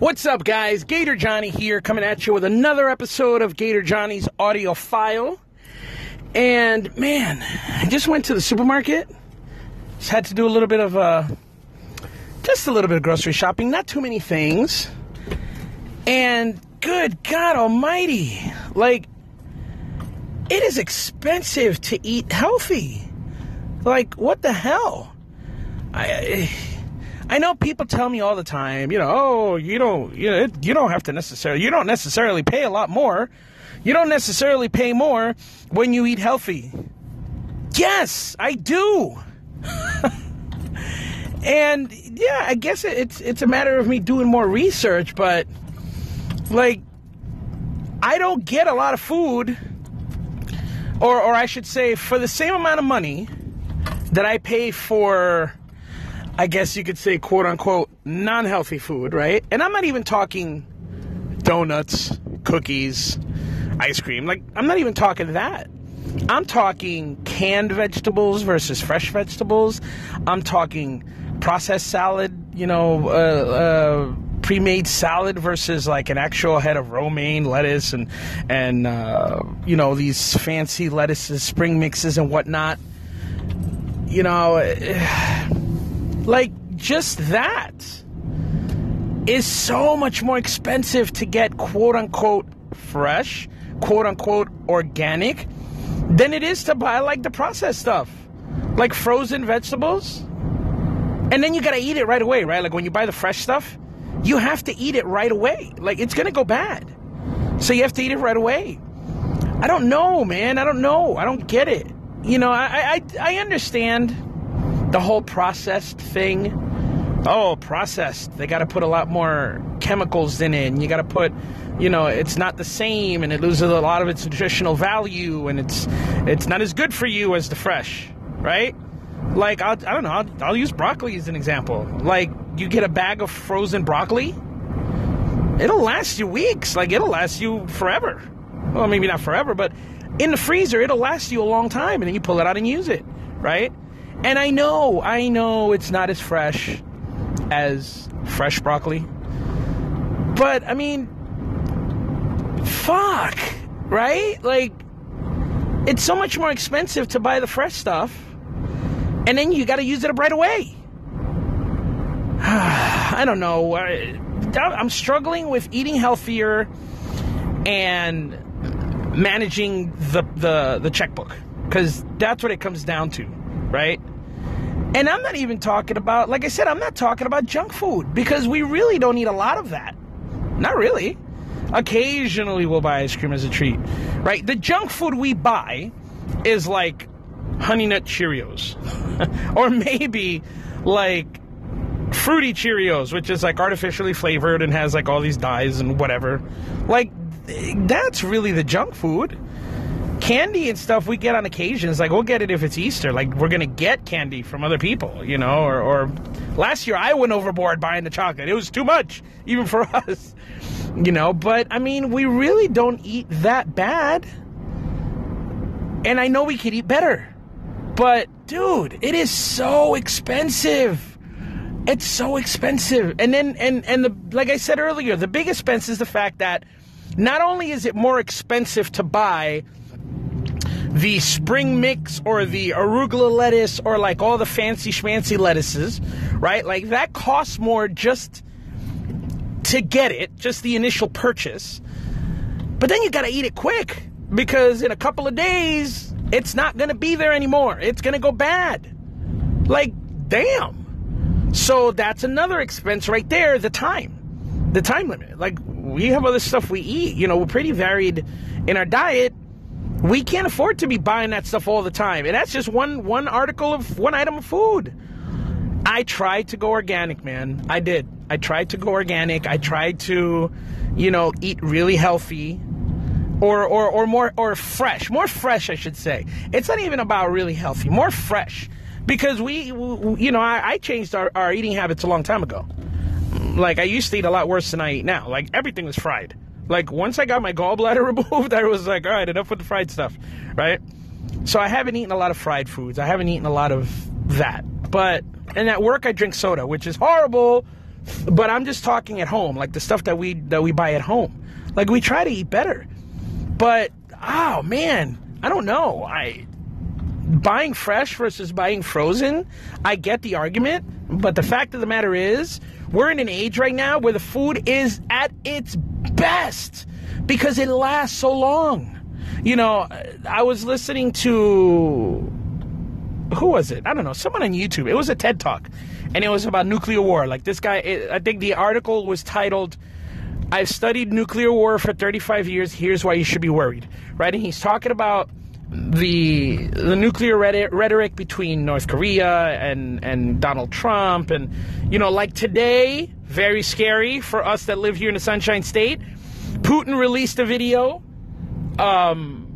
What's up, guys? Gator Johnny here, coming at you with another episode of Gator Johnny's audio file. And man, I just went to the supermarket. Just had to do a little bit of uh, just a little bit of grocery shopping, not too many things. And good God Almighty, like it is expensive to eat healthy. Like what the hell? I. I I know people tell me all the time, you know, oh, you don't, you know, you don't have to necessarily, you don't necessarily pay a lot more. You don't necessarily pay more when you eat healthy. Yes, I do. and yeah, I guess it's it's a matter of me doing more research, but like I don't get a lot of food or or I should say for the same amount of money that I pay for I guess you could say, quote unquote, non healthy food, right? And I'm not even talking donuts, cookies, ice cream. Like, I'm not even talking that. I'm talking canned vegetables versus fresh vegetables. I'm talking processed salad, you know, uh, uh, pre-made salad versus like an actual head of romaine lettuce and and uh, you know these fancy lettuces, spring mixes and whatnot. You know. Like, just that is so much more expensive to get quote unquote fresh, quote unquote organic, than it is to buy like the processed stuff, like frozen vegetables. And then you gotta eat it right away, right? Like when you buy the fresh stuff, you have to eat it right away. Like it's gonna go bad. So you have to eat it right away. I don't know, man. I don't know. I don't get it. You know, I I, I understand the whole processed thing. Oh, processed. They got to put a lot more chemicals in it. And you got to put, you know, it's not the same and it loses a lot of its nutritional value and it's it's not as good for you as the fresh, right? Like, I'll, I don't know, I'll, I'll use broccoli as an example. Like, you get a bag of frozen broccoli, it'll last you weeks. Like, it'll last you forever. Well, maybe not forever, but in the freezer, it'll last you a long time. And then you pull it out and use it, right? And I know, I know it's not as fresh as fresh broccoli. But I mean, fuck, right? Like, it's so much more expensive to buy the fresh stuff, and then you got to use it up right away. I don't know. I'm struggling with eating healthier and managing the the, the checkbook because that's what it comes down to, right? And I'm not even talking about, like I said, I'm not talking about junk food because we really don't eat a lot of that. Not really. Occasionally we'll buy ice cream as a treat, right? The junk food we buy is like Honey Nut Cheerios or maybe like fruity Cheerios, which is like artificially flavored and has like all these dyes and whatever. Like, that's really the junk food candy and stuff we get on occasions. Like we'll get it if it's Easter. Like we're gonna get candy from other people, you know. Or, or last year I went overboard buying the chocolate. It was too much even for us, you know. But I mean, we really don't eat that bad. And I know we could eat better, but dude, it is so expensive. It's so expensive. And then and and the like I said earlier, the big expense is the fact that not only is it more expensive to buy the spring mix or the arugula lettuce or like all the fancy schmancy lettuces, right? Like that costs more just to get it, just the initial purchase. But then you got to eat it quick because in a couple of days, it's not going to be there anymore. It's going to go bad. Like, damn. So that's another expense right there the time. The time limit. Like, we have other stuff we eat. You know, we're pretty varied in our diet we can't afford to be buying that stuff all the time. And that's just one one article of one item of food. I tried to go organic, man. I did. I tried to go organic. I tried to, you know, eat really healthy or or or more or fresh. More fresh, I should say. It's not even about really healthy. More fresh. Because we, we you know, I, I changed our, our eating habits a long time ago. Like I used to eat a lot worse than I eat now. Like everything was fried. Like once I got my gallbladder removed, I was like, all right, enough with the fried stuff, right? So I haven't eaten a lot of fried foods. I haven't eaten a lot of that. But and at work I drink soda, which is horrible But I'm just talking at home, like the stuff that we that we buy at home. Like we try to eat better. But oh man, I don't know. I buying fresh versus buying frozen, I get the argument, but the fact of the matter is, we're in an age right now where the food is at its best because it lasts so long. You know, I was listening to who was it? I don't know, someone on YouTube. It was a TED Talk, and it was about nuclear war. Like this guy, I think the article was titled I've studied nuclear war for 35 years. Here's why you should be worried, right? And he's talking about the the nuclear rhetoric between North Korea and and Donald Trump, and you know, like today, very scary for us that live here in the Sunshine State. Putin released a video, um,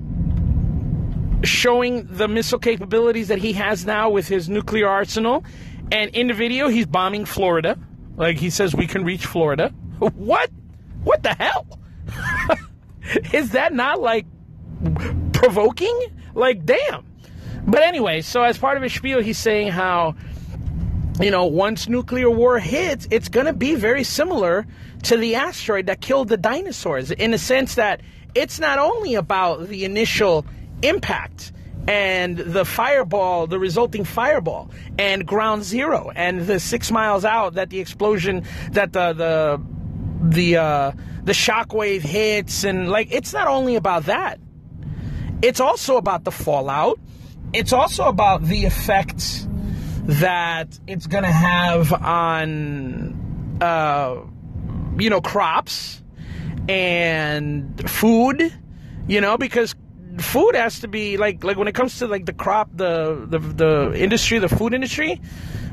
showing the missile capabilities that he has now with his nuclear arsenal, and in the video, he's bombing Florida. Like he says, we can reach Florida. What? What the hell? Is that not like provoking? Like, damn. But anyway, so as part of his spiel, he's saying how, you know, once nuclear war hits, it's going to be very similar to the asteroid that killed the dinosaurs in the sense that it's not only about the initial impact and the fireball, the resulting fireball, and ground zero, and the six miles out that the explosion, that the the the uh, the shockwave hits, and like it's not only about that. It's also about the fallout. It's also about the effect that it's going to have on, uh, you know, crops and food. You know, because food has to be like like when it comes to like the crop the the the industry the food industry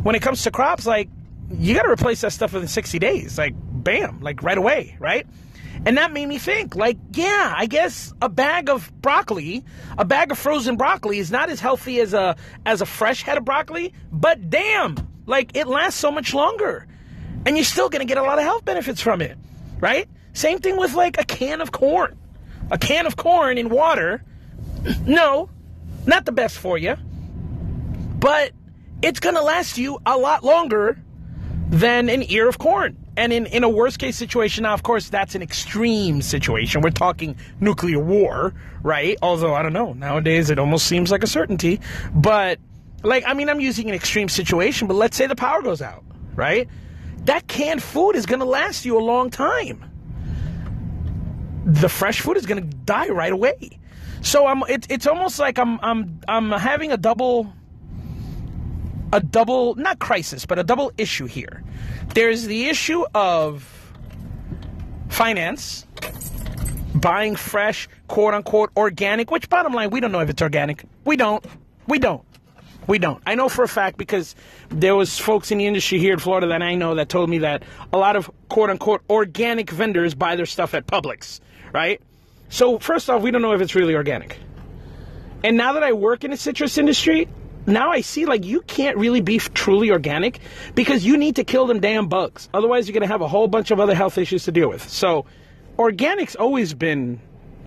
when it comes to crops like you got to replace that stuff within 60 days like bam, like right away, right? And that made me think, like, yeah, I guess a bag of broccoli, a bag of frozen broccoli is not as healthy as a as a fresh head of broccoli, but damn, like it lasts so much longer. And you're still gonna get a lot of health benefits from it, right? Same thing with like a can of corn. A can of corn in water, no, not the best for you, but it's gonna last you a lot longer than an ear of corn. And in, in a worst case situation, now, of course, that's an extreme situation. We're talking nuclear war, right? Although, I don't know, nowadays it almost seems like a certainty. But, like, I mean, I'm using an extreme situation, but let's say the power goes out, right? That canned food is going to last you a long time. The fresh food is going to die right away. So I'm, it, it's almost like I'm, I'm, I'm having a double a double, not crisis, but a double issue here. There's the issue of finance, buying fresh, quote unquote, organic, which bottom line, we don't know if it's organic. We don't. We don't. We don't. I know for a fact because there was folks in the industry here in Florida that I know that told me that a lot of quote unquote organic vendors buy their stuff at Publix, right? So first off, we don't know if it's really organic. And now that I work in the citrus industry, now I see like you can't really be truly organic because you need to kill them damn bugs. Otherwise, you're going to have a whole bunch of other health issues to deal with. So, organic's always been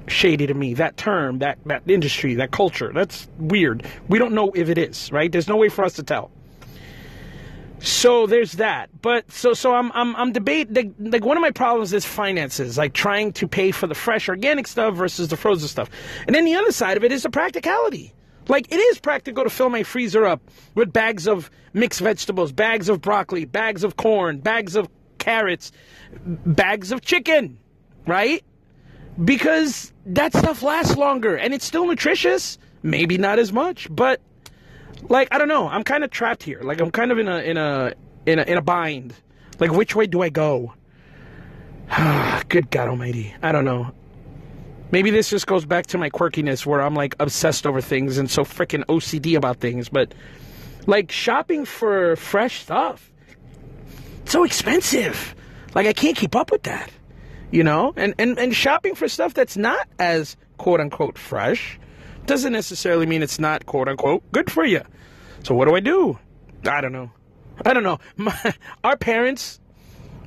shady to me. That term, that that industry, that culture. That's weird. We don't know if it is, right? There's no way for us to tell. So there's that. But so so I'm I'm I'm debate like, like one of my problems is finances, like trying to pay for the fresh organic stuff versus the frozen stuff. And then the other side of it is the practicality. Like, it is practical to fill my freezer up with bags of mixed vegetables, bags of broccoli, bags of corn, bags of carrots, bags of chicken, right? Because that stuff lasts longer and it's still nutritious. Maybe not as much, but like I don't know. I'm kind of trapped here. Like I'm kind of in a in a in a in a bind. Like which way do I go? Good God Almighty. I don't know. Maybe this just goes back to my quirkiness where I'm like obsessed over things and so freaking OCD about things, but like shopping for fresh stuff, so expensive. Like I can't keep up with that, you know? And, and, and shopping for stuff that's not as quote unquote fresh doesn't necessarily mean it's not quote unquote good for you. So what do I do? I don't know. I don't know. My, our parents,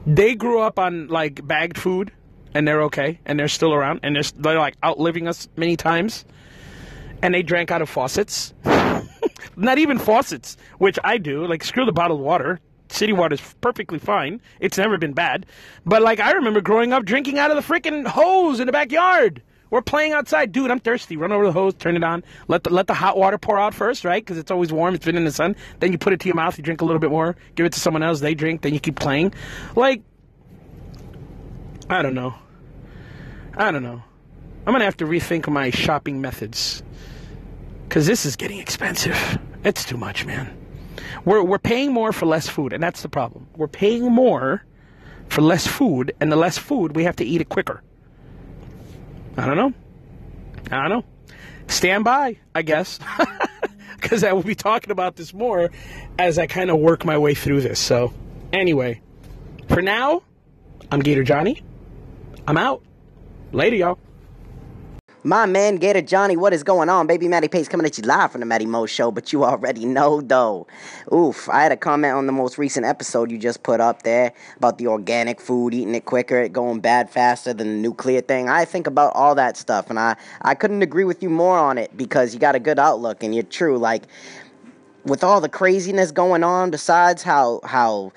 they grew up on like bagged food and they're okay and they're still around and they're, they're like outliving us many times and they drank out of faucets not even faucets which i do like screw the bottled water city water is perfectly fine. It's never been bad. But like I remember growing up drinking out of the freaking hose in the backyard. We're playing outside, dude. I'm thirsty. Run over the hose, turn it on. Let the let the hot water pour out first, right? Because it's always warm. It's been in the sun. Then you put it to your mouth. You drink a little bit more. Give it to someone else. They drink. Then you keep playing. Like, I don't know. I don't know. I'm gonna have to rethink my shopping methods because this is getting expensive. It's too much, man. We're we're paying more for less food, and that's the problem. We're paying more for less food, and the less food we have to eat it quicker. I don't know. I don't know. Stand by, I guess, because I will be talking about this more as I kind of work my way through this. So, anyway, for now, I'm Gator Johnny. I'm out. Later, y'all. My man, Gator Johnny, what is going on? Baby Matty Pace coming at you live from the Matty Mo Show, but you already know though. Oof, I had a comment on the most recent episode you just put up there about the organic food, eating it quicker, it going bad faster than the nuclear thing. I think about all that stuff, and I, I couldn't agree with you more on it because you got a good outlook and you're true. Like, with all the craziness going on, besides how, how,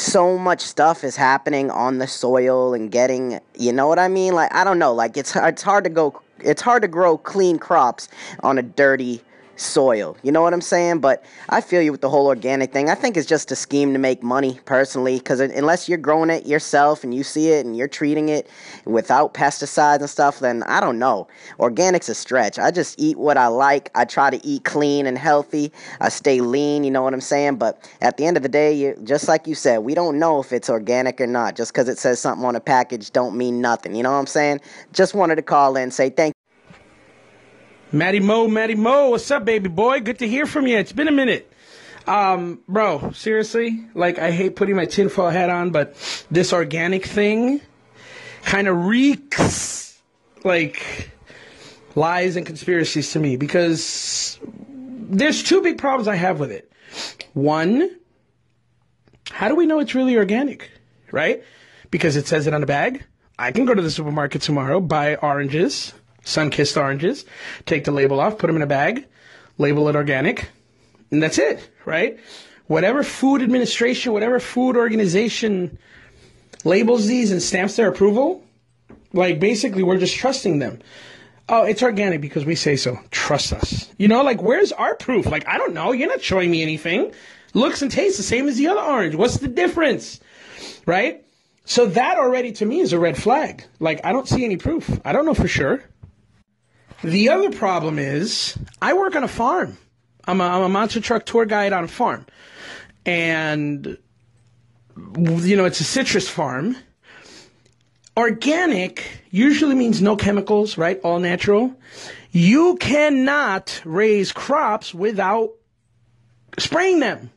so much stuff is happening on the soil and getting you know what i mean? Like i don't know like it's it's hard to go it's hard to grow clean crops on a dirty soil. You know what I'm saying? But I feel you with the whole organic thing. I think it's just a scheme to make money personally because unless you're growing it yourself and you see it and you're treating it without pesticides and stuff, then I don't know. Organic's a stretch. I just eat what I like. I try to eat clean and healthy. I stay lean, you know what I'm saying? But at the end of the day, you, just like you said, we don't know if it's organic or not. Just because it says something on a package don't mean nothing. You know what I'm saying? Just wanted to call in say thank Matty Mo, Matty Mo, what's up, baby boy? Good to hear from you. It's been a minute. Um, bro, seriously, like I hate putting my tinfoil hat on, but this organic thing kind of reeks like lies and conspiracies to me because there's two big problems I have with it. One, how do we know it's really organic, right? Because it says it on the bag. I can go to the supermarket tomorrow, buy oranges, Sunkist oranges, take the label off, put them in a bag, label it organic, and that's it, right? Whatever food administration, whatever food organization labels these and stamps their approval, like basically we're just trusting them. Oh, it's organic because we say so. Trust us. You know, like where's our proof? Like I don't know. You're not showing me anything. Looks and tastes the same as the other orange. What's the difference? Right? So that already to me is a red flag. Like I don't see any proof. I don't know for sure. The other problem is I work on a farm. I'm a, I'm a monster truck tour guide on a farm. And, you know, it's a citrus farm. Organic usually means no chemicals, right? All natural. You cannot raise crops without spraying them.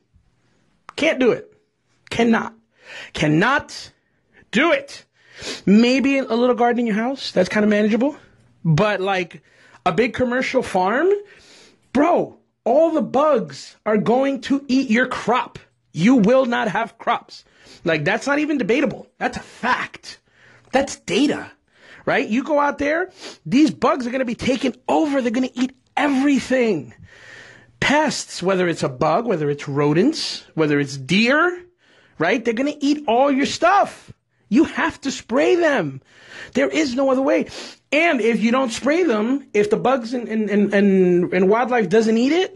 Can't do it. Cannot. Cannot do it. Maybe a little garden in your house. That's kind of manageable. But like a big commercial farm, bro, all the bugs are going to eat your crop. You will not have crops. Like, that's not even debatable. That's a fact. That's data, right? You go out there, these bugs are going to be taken over. They're going to eat everything. Pests, whether it's a bug, whether it's rodents, whether it's deer, right? They're going to eat all your stuff. You have to spray them. There is no other way. And if you don't spray them, if the bugs and, and, and, and, wildlife doesn't eat it,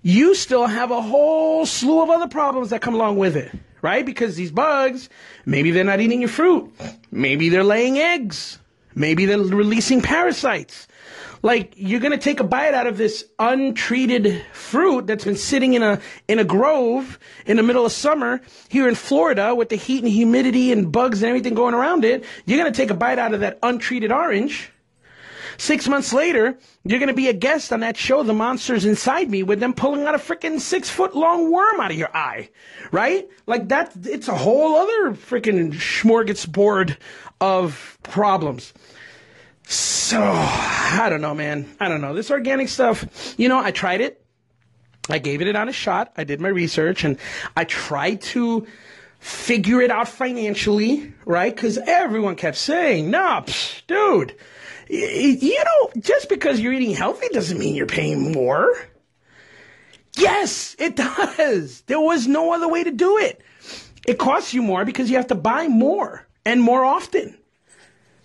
you still have a whole slew of other problems that come along with it, right? Because these bugs, maybe they're not eating your fruit. Maybe they're laying eggs. Maybe they're releasing parasites. Like you're gonna take a bite out of this untreated fruit that's been sitting in a in a grove in the middle of summer here in Florida with the heat and humidity and bugs and everything going around it. You're gonna take a bite out of that untreated orange. Six months later, you're going to be a guest on that show, The Monsters Inside Me, with them pulling out a freaking six foot long worm out of your eye, right? Like that, it's a whole other freaking smorgasbord of problems. So, I don't know, man. I don't know. This organic stuff, you know, I tried it. I gave it on a shot. I did my research and I tried to figure it out financially, right? Because everyone kept saying, nah, psh, dude, you know, just because you're eating healthy doesn't mean you're paying more. Yes, it does. There was no other way to do it. It costs you more because you have to buy more and more often.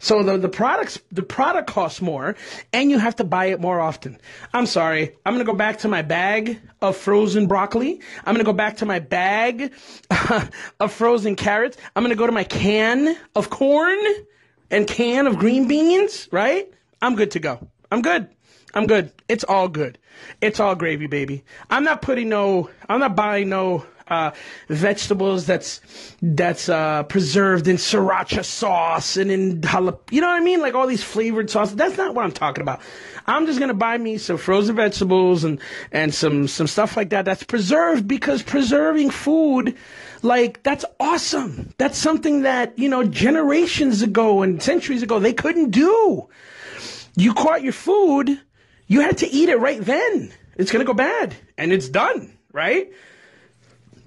So the, the products the product costs more and you have to buy it more often. I'm sorry. I'm to go back to my bag of frozen broccoli. I'm to go back to my bag of frozen carrots. I'm to go to my can of corn and can of green beans, right? I'm good to go. I'm good. I'm good. It's all good. It's all gravy, baby. I'm not putting no, I'm not buying no uh, vegetables that's that's uh, preserved in sriracha sauce and in jalap. You know what I mean? Like all these flavored sauces. That's not what I'm talking about. I'm just gonna buy me some frozen vegetables and and some some stuff like that that's preserved because preserving food. Like that's awesome. That's something that, you know, generations ago and centuries ago they couldn't do. You caught your food, you had to eat it right then. It's to go bad and it's done, right?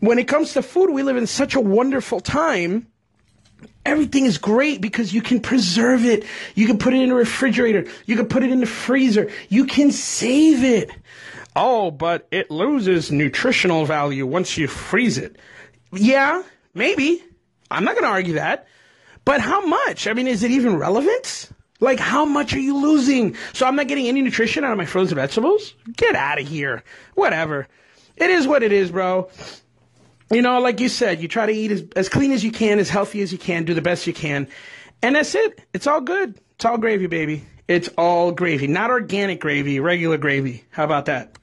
When it comes to food, we live in such a wonderful time. Everything is great because you can preserve it. You can put it in a refrigerator. You can put it in the freezer. You can save it. Oh, but it loses nutritional value once you freeze it. Yeah, maybe. I'm not going to argue that. But how much? I mean, is it even relevant? Like, how much are you losing? So I'm not getting any nutrition out of my frozen vegetables? Get out of here. Whatever. It is what it is, bro. You know, like you said, you try to eat as, as clean as you can, as healthy as you can, do the best you can. And that's it. It's all good. It's all gravy, baby. It's all gravy. Not organic gravy, regular gravy. How about that?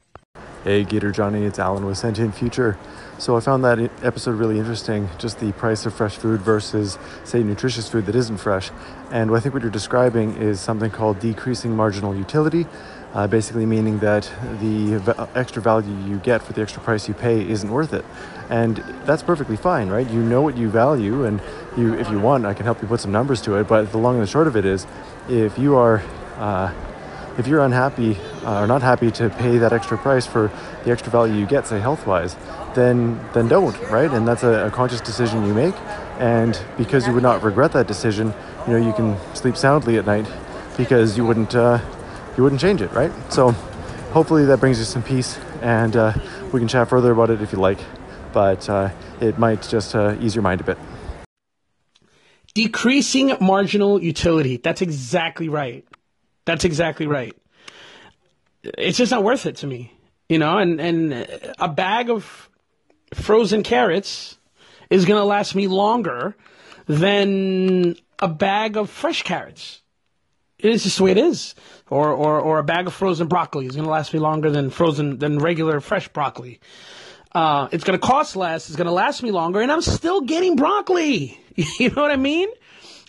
Hey, Gator Johnny, it's Alan with Sentient Future. So I found that episode really interesting, just the price of fresh food versus, say, nutritious food that isn't fresh. And I think what you're describing is something called decreasing marginal utility, uh, basically meaning that the extra value you get for the extra price you pay isn't worth it. And that's perfectly fine, right? You know what you value, and you, if you want, I can help you put some numbers to it. But the long and the short of it is, if you are uh, if you're unhappy uh, or not happy to pay that extra price for the extra value you get, say health wise, then then don't, right? And that's a, a, conscious decision you make. And because you would not regret that decision, you know you can sleep soundly at night because you wouldn't uh, you wouldn't change it, right? So hopefully that brings you some peace, and uh, we can chat further about it if you like. But uh, it might just uh, ease your mind a bit. Decreasing marginal utility. That's exactly right. That's exactly right. It's just not worth it to me, you know. And and a bag of frozen carrots is going to last me longer than a bag of fresh carrots. It's just the way it is. Or, or, or a bag of frozen broccoli is going to last me longer than frozen, than regular fresh broccoli. Uh, it's going to cost less. It's going to last me longer, and I'm still getting broccoli. You know what I mean?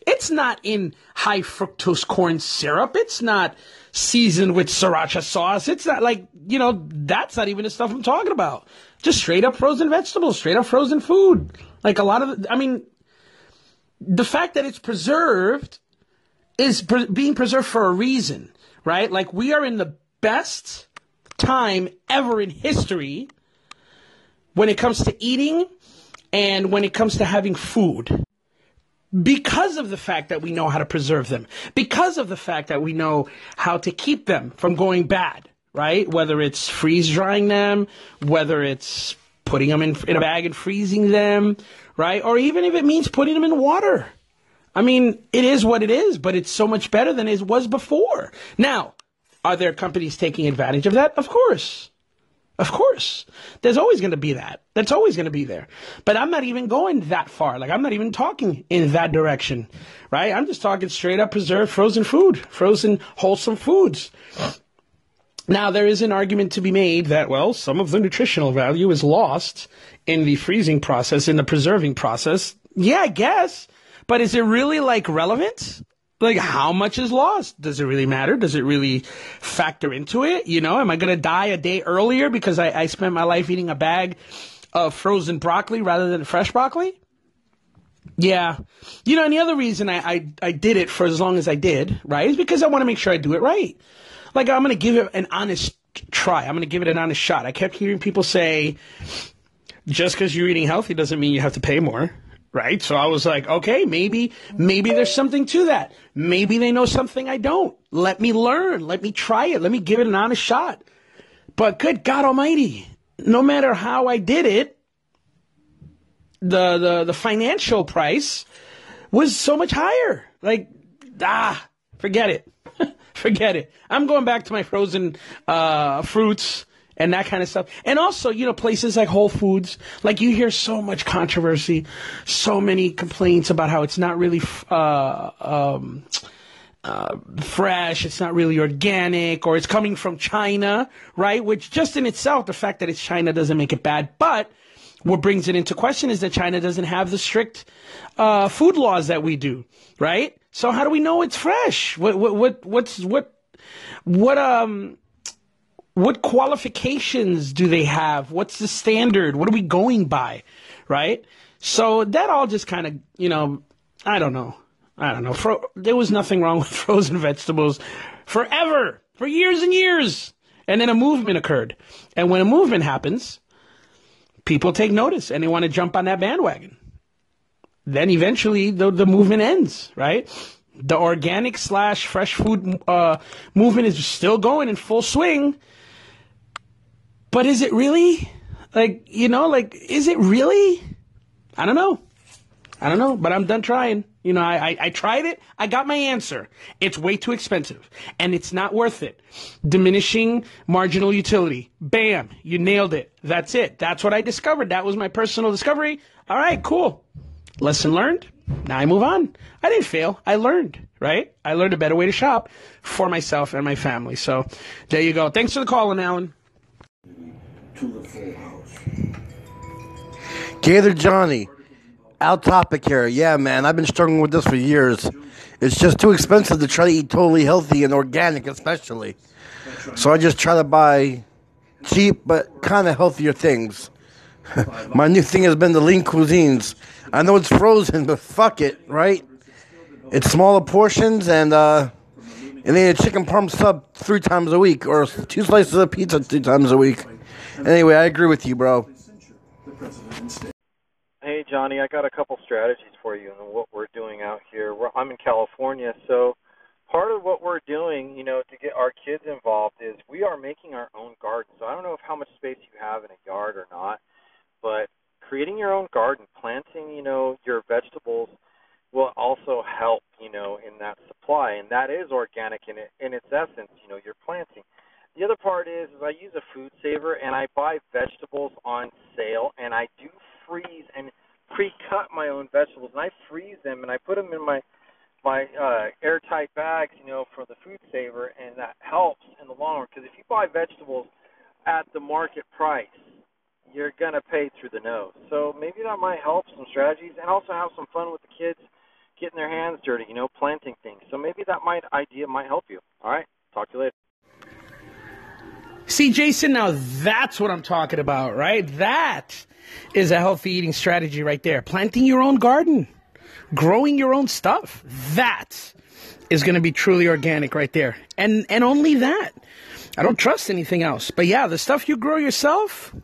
It's not in high fructose corn syrup. It's not seasoned with sriracha sauce. It's not like, you know, that's not even the stuff I'm talking about. Just straight up frozen vegetables, straight up frozen food. Like a lot of, I mean, the fact that it's preserved is pre- being preserved for a reason, right? Like we are in the best time ever in history when it comes to eating and when it comes to having food because of the fact that we know how to preserve them, because of the fact that we know how to keep them from going bad, right? Whether it's freeze drying them, whether it's putting them in, in a bag and freezing them, right? Or even if it means putting them in water. I mean, it is what it is, but it's so much better than it was before. Now, are there companies taking advantage of that? Of course. Of course. There's always going to be that. That's always going to be there. But I'm not even going that far. Like, I'm not even talking in that direction, right? I'm just talking straight up preserved frozen food, frozen wholesome foods. Now, there is an argument to be made that, well, some of the nutritional value is lost in the freezing process, in the preserving process. Yeah, I guess. But is it really like relevant? Like how much is lost? Does it really matter? Does it really factor into it? You know, am I going to die a day earlier because I, I spent my life eating a bag of frozen broccoli rather than fresh broccoli? Yeah. You know, and the other reason I, I, I did it for as long as I did, right, is because I want to make sure I do it right. Like, I'm going to give it an honest try. I'm going to give it an honest shot. I kept hearing people say, just because you're eating healthy doesn't mean you have to pay more right? So I was like, okay, maybe, maybe there's something to that. Maybe they know something I don't. Let me learn. Let me try it. Let me give it an honest shot. But good God Almighty, no matter how I did it, the the the financial price was so much higher. Like, ah, forget it, forget it. I'm going back to my frozen uh, fruits and that kind of stuff. And also, you know, places like Whole Foods, like you hear so much controversy, so many complaints about how it's not really uh, um, uh, fresh, it's not really organic, or it's coming from China, right? Which just in itself, the fact that it's China doesn't make it bad, but what brings it into question is that China doesn't have the strict uh, food laws that we do, right? So how do we know it's fresh? What what what what's what what um what qualifications do they have? What's the standard? What are we going by, right? So that all just kind of you know I don't know I don't know. Fro- there was nothing wrong with frozen vegetables forever, for years and years. And then a movement occurred. And when a movement happens, people take notice and they want to jump on that bandwagon. Then eventually the, the movement ends, right? The organic slash fresh food uh, movement is still going in full swing. But is it really? Like, you know, like, is it really? I don't know. I don't know, but I'm done trying. You know, I, I, I, tried it. I got my answer. It's way too expensive and it's not worth it. Diminishing marginal utility. Bam. You nailed it. That's it. That's what I discovered. That was my personal discovery. All right, cool. Lesson learned. Now I move on. I didn't fail. I learned, right? I learned a better way to shop for myself and my family. So there you go. Thanks for the call, Alan. To the full house. Gator Johnny. Out topic here. Yeah, man, I've been struggling with this for years. It's just too expensive to try to eat totally healthy and organic, especially. So I just try to buy cheap but kind of healthier things. My new thing has been the lean cuisines. I know it's frozen, but fuck it, right? It's smaller portions and uh, and then a chicken parm sub three times a week or two slices of pizza two times a week. Anyway, I agree with you, bro. Hey, Johnny, I got a couple strategies for you and what we're doing out here. We're, I'm in California, so part of what we're doing, you know, to get our kids involved is we are making our own garden. So I don't know if how much space you have in a yard or not, but creating your own garden, planting, you know, your vegetables will also help, you know, in that supply, and that is organic in it, in its essence. You know, you're planting. The other part is, is I use a food saver and I buy vegetables on sale, and I do freeze and pre-cut my own vegetables, and I freeze them and I put them in my my uh, airtight bags, you know, for the food saver, and that helps in the long run. Because if you buy vegetables at the market price, you're gonna pay through the nose. So maybe that might help some strategies, and also have some fun with the kids, getting their hands dirty, you know, planting things. So maybe that might idea might help you. All right, talk to you later. See, Jason, now that's what I'm talking about, right? That is a healthy eating strategy right there. Planting your own garden, growing your own stuff. That is going to be truly organic right there. And and only that. I don't trust anything else. But yeah, the stuff you grow yourself,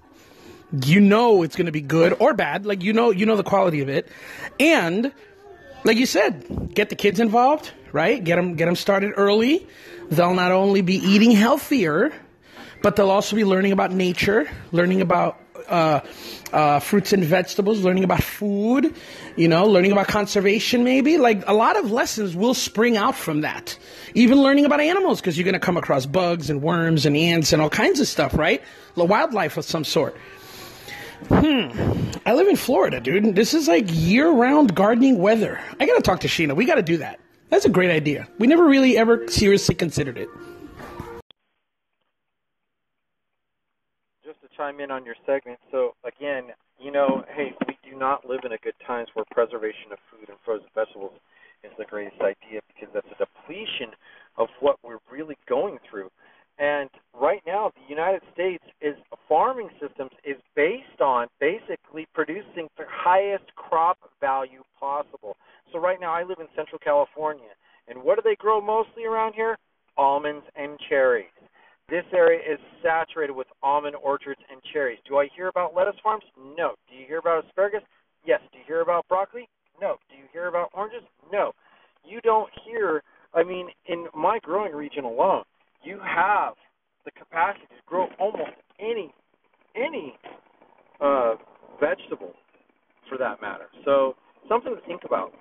you know it's going to be good or bad. Like you know you know the quality of it. And like you said, get the kids involved, right? Get them get them started early. They'll not only be eating healthier, but they'll also be learning about nature, learning about uh, uh, fruits and vegetables, learning about food, you know, learning about conservation, maybe. Like a lot of lessons will spring out from that. Even learning about animals, because you're going to come across bugs and worms and ants and all kinds of stuff, right? Wildlife of some sort. Hmm. I live in Florida, dude. This is like year round gardening weather. I got to talk to Sheena. We got to do that. That's a great idea. We never really ever seriously considered it. Just to chime in on your segment. So again, you know, hey, we do not live in a good times where preservation of food and frozen vegetables is the greatest idea because that's a depletion of what we're really going through. And right now, the United States is farming systems is based on basically producing the highest crop value possible. So right now, I live in Central California, and what do they grow mostly around here? Almonds and cherries. This area is saturated with almond orchards and cherries. Do I hear about lettuce farms? No. Do you hear about asparagus? Yes. Do you hear about broccoli? No. Do you hear about oranges? No. You don't hear, I mean, in my growing region alone, you have the capacity to grow almost any any uh, vegetable, for that matter. So something to think about.